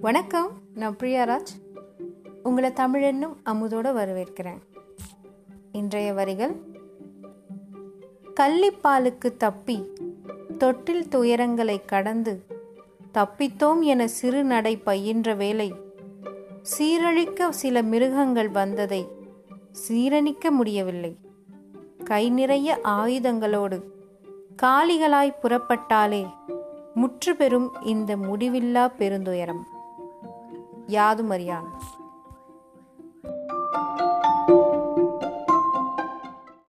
வணக்கம் நான் பிரியாராஜ். உங்களை தமிழென்னும் அமுதோடு வரவேற்கிறேன். இன்றைய வரிகள் கள்ளிப்பாலுக்கு தப்பி தொட்டில் துயரங்களை கடந்து தப்பித்தோம் என சிறு நடை பயின்ற வேளை சீரழிக்க சில மிருகங்கள் வந்ததை சீரணிக்க முடியவில்லை. கை நிறைய ஆயுதங்களோடு காளிகளாய் புறப்பட்டாலே முற்று பெறும் இந்த முடிவில்லா பெருந்துயரம். Yado Mariana.